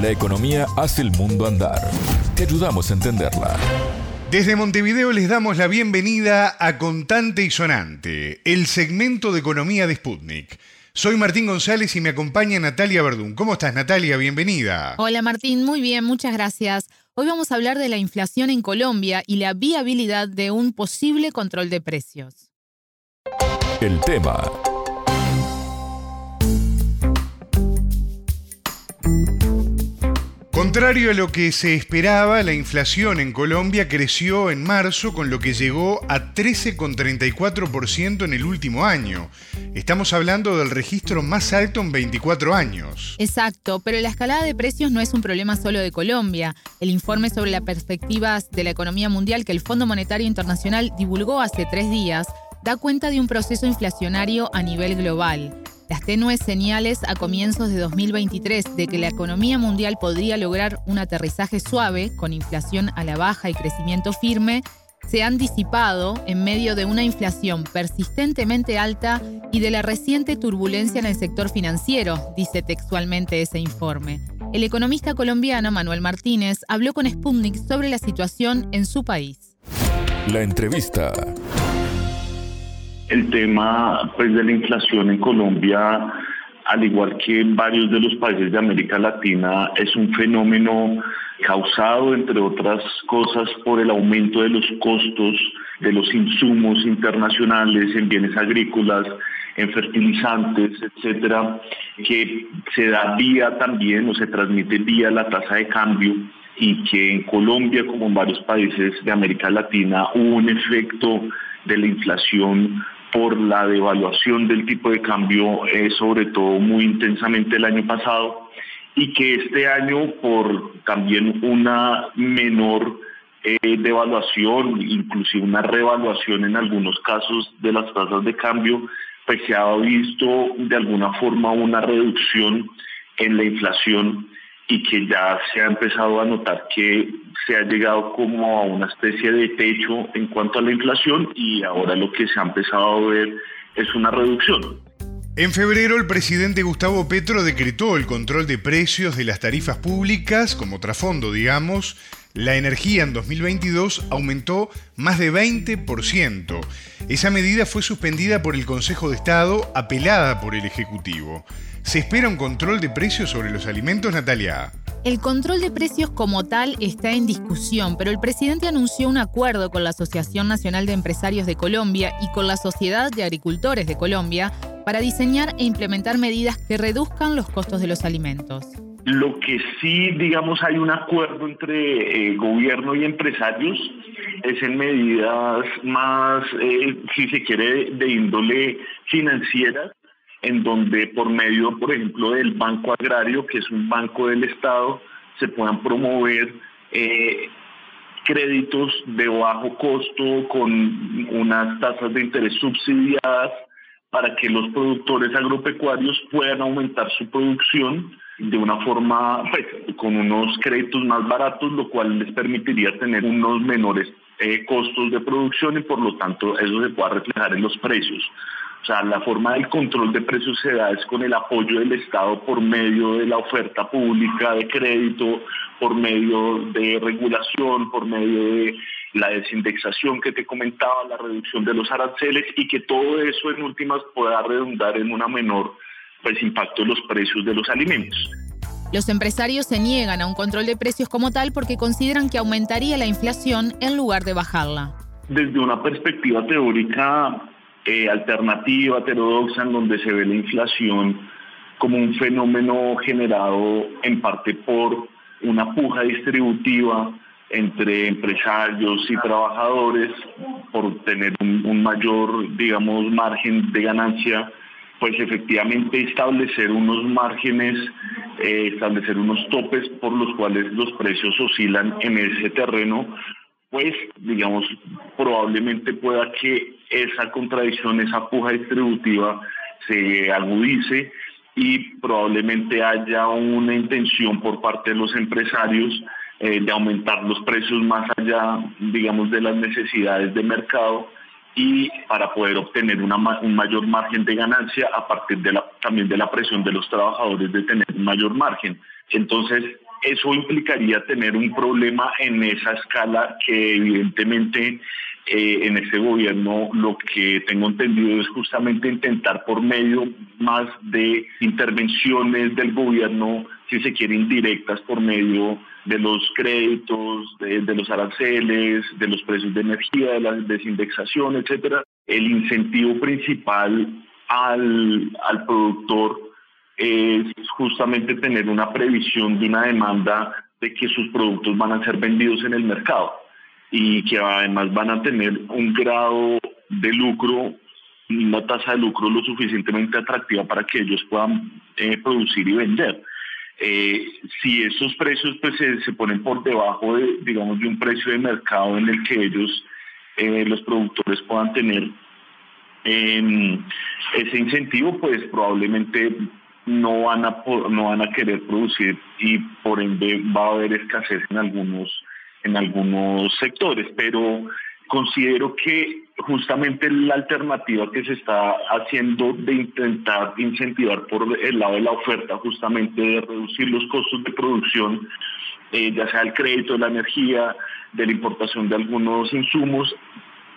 La economía hace el mundo andar. Te ayudamos a entenderla. Desde Montevideo les damos la bienvenida a Contante y Sonante, el segmento de economía de Sputnik. Soy Martín González y me acompaña Natalia Verdún. ¿Cómo estás, Natalia? Bienvenida. Hola, Martín. Muy bien, muchas gracias. Hoy vamos a hablar de la inflación en Colombia y la viabilidad de un posible control de precios. El tema Contrario a lo que se esperaba, la inflación en Colombia creció en marzo con lo que llegó a 13,34% en el último año. Estamos hablando del registro más alto en 24 años. Exacto, pero la escalada de precios no es un problema solo de Colombia. El informe sobre las perspectivas de la economía mundial que el Fondo Monetario Internacional divulgó hace tres días da cuenta de un proceso inflacionario a nivel global. Las tenues señales a comienzos de 2023 de que la economía mundial podría lograr un aterrizaje suave, con inflación a la baja y crecimiento firme, se han disipado en medio de una inflación persistentemente alta y de la reciente turbulencia en el sector financiero, dice textualmente ese informe. El economista colombiano Manuel Martínez habló con Sputnik sobre la situación en su país. La entrevista el tema pues, de la inflación en Colombia, al igual que en varios de los países de América Latina, es un fenómeno causado, entre otras cosas, por el aumento de los costos de los insumos internacionales en bienes agrícolas, en fertilizantes, etcétera, que se da vía también o se transmite vía la tasa de cambio y que en Colombia, como en varios países de América Latina, hubo un efecto de la inflación por la devaluación del tipo de cambio, eh, sobre todo muy intensamente el año pasado, y que este año por también una menor eh, devaluación, inclusive una revaluación en algunos casos de las tasas de cambio, pues se ha visto de alguna forma una reducción en la inflación y que ya se ha empezado a notar que se ha llegado como a una especie de techo en cuanto a la inflación y ahora lo que se ha empezado a ver es una reducción. En febrero el presidente Gustavo Petro decretó el control de precios de las tarifas públicas como trasfondo, digamos. La energía en 2022 aumentó más de 20%. Esa medida fue suspendida por el Consejo de Estado, apelada por el Ejecutivo. ¿Se espera un control de precios sobre los alimentos, Natalia? El control de precios como tal está en discusión, pero el presidente anunció un acuerdo con la Asociación Nacional de Empresarios de Colombia y con la Sociedad de Agricultores de Colombia para diseñar e implementar medidas que reduzcan los costos de los alimentos. Lo que sí, digamos, hay un acuerdo entre eh, gobierno y empresarios es en medidas más, eh, si se quiere, de índole financiera en donde por medio, por ejemplo, del Banco Agrario, que es un banco del Estado, se puedan promover eh, créditos de bajo costo con unas tasas de interés subsidiadas para que los productores agropecuarios puedan aumentar su producción de una forma, pues, con unos créditos más baratos, lo cual les permitiría tener unos menores eh, costos de producción y por lo tanto eso se pueda reflejar en los precios. O sea, la forma del control de precios se da es con el apoyo del Estado por medio de la oferta pública de crédito, por medio de regulación, por medio de la desindexación que te comentaba, la reducción de los aranceles y que todo eso en últimas pueda redundar en una menor pues, impacto en los precios de los alimentos. Los empresarios se niegan a un control de precios como tal porque consideran que aumentaría la inflación en lugar de bajarla. Desde una perspectiva teórica, eh, alternativa, heterodoxa, en donde se ve la inflación como un fenómeno generado en parte por una puja distributiva entre empresarios y trabajadores por tener un, mayor, digamos, margen de ganancia, pues efectivamente establecer unos márgenes, eh, establecer unos topes por los cuales los precios oscilan en ese terreno, pues digamos probablemente pueda que esa contradicción, esa puja distributiva se agudice y probablemente haya una intención por parte de los empresarios eh, de aumentar los precios más allá, digamos, de las necesidades de mercado y para poder obtener una, un mayor margen de ganancia a partir de la, también de la presión de los trabajadores de tener un mayor margen. Entonces, eso implicaría tener un problema en esa escala que evidentemente eh, en este gobierno lo que tengo entendido es justamente intentar por medio más de intervenciones del gobierno, si se quiere, indirectas por medio de los créditos, de, los aranceles, de los precios de energía, de la desindexación, etcétera. El incentivo principal al, al productor es justamente tener una previsión de una demanda de que sus productos van a ser vendidos en el mercado y que además van a tener un grado de lucro una tasa de lucro lo suficientemente atractiva para que ellos puedan eh, producir y vender. Eh, si esos precios pues se, ponen por debajo de digamos de un precio de mercado en el que ellos eh, los productores puedan tener em, ese incentivo pues probablemente no van a no van a querer producir y por ende va a haber escasez en algunos en algunos sectores, pero considero que justamente la alternativa que se está haciendo de intentar incentivar por el lado de la oferta, justamente de reducir los costos de producción, eh, ya sea el crédito de la energía, de la importación de algunos insumos,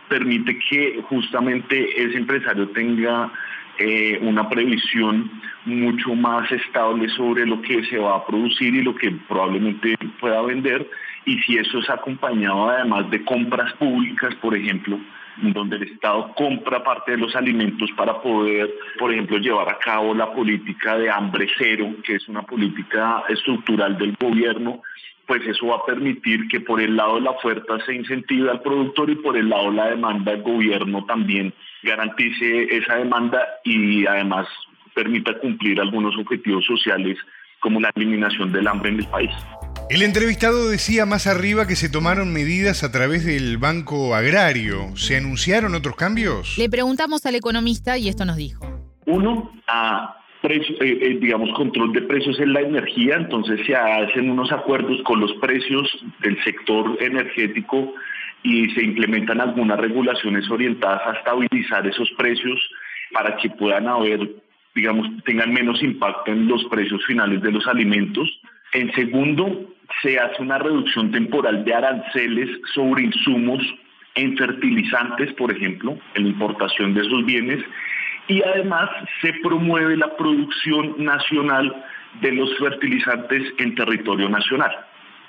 permite que justamente ese empresario tenga eh, una previsión mucho más estable sobre lo que se va a producir y lo que probablemente pueda vender y si eso es acompañado además de compras públicas, por ejemplo, donde el Estado compra parte de los alimentos para poder, por ejemplo, llevar a cabo la política de hambre cero, que es una política estructural del gobierno, pues eso va a permitir que por el lado de la oferta se incentive al productor y por el lado de la demanda el gobierno también garantice esa demanda y además permita cumplir algunos objetivos sociales como la eliminación del hambre en el país. El entrevistado decía más arriba que se tomaron medidas a través del Banco Agrario. ¿Se anunciaron otros cambios? Le preguntamos al economista y esto nos dijo. Uno, a eh, eh, digamos, control de precios en la energía, entonces se hacen unos acuerdos con los precios del sector energético y se implementan algunas regulaciones orientadas a estabilizar esos precios para que puedan haber, digamos, tengan menos impacto en los precios finales de los alimentos. En segundo, se hace una reducción temporal de aranceles sobre insumos en fertilizantes, por ejemplo, en la importación de esos bienes, y además se promueve la producción nacional de los fertilizantes en territorio nacional.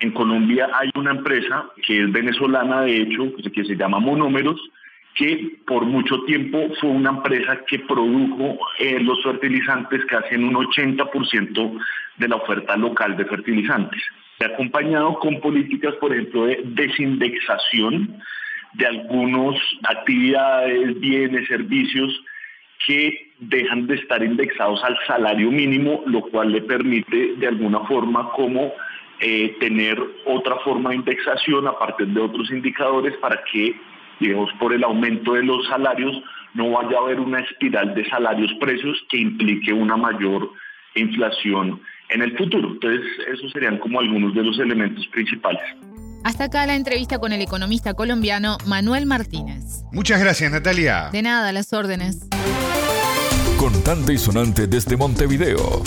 En Colombia hay una empresa que es venezolana, de hecho, que se llama Monómeros, que por mucho tiempo fue una empresa que produjo eh, los fertilizantes casi en un 80% de la oferta local de fertilizantes. Acompañado con políticas, por ejemplo, de desindexación de algunas actividades, bienes, servicios que dejan de estar indexados al salario mínimo, lo cual le permite de alguna forma como eh, tener otra forma de indexación a partir de otros indicadores para que, digamos, por el aumento de los salarios no vaya a haber una espiral de salarios-precios que implique una mayor inflación en el futuro. Entonces, esos serían como algunos de los elementos principales. Hasta acá la entrevista con el economista colombiano Manuel Martínez. Muchas gracias, Natalia. De nada, las órdenes. Contante y sonante desde Montevideo.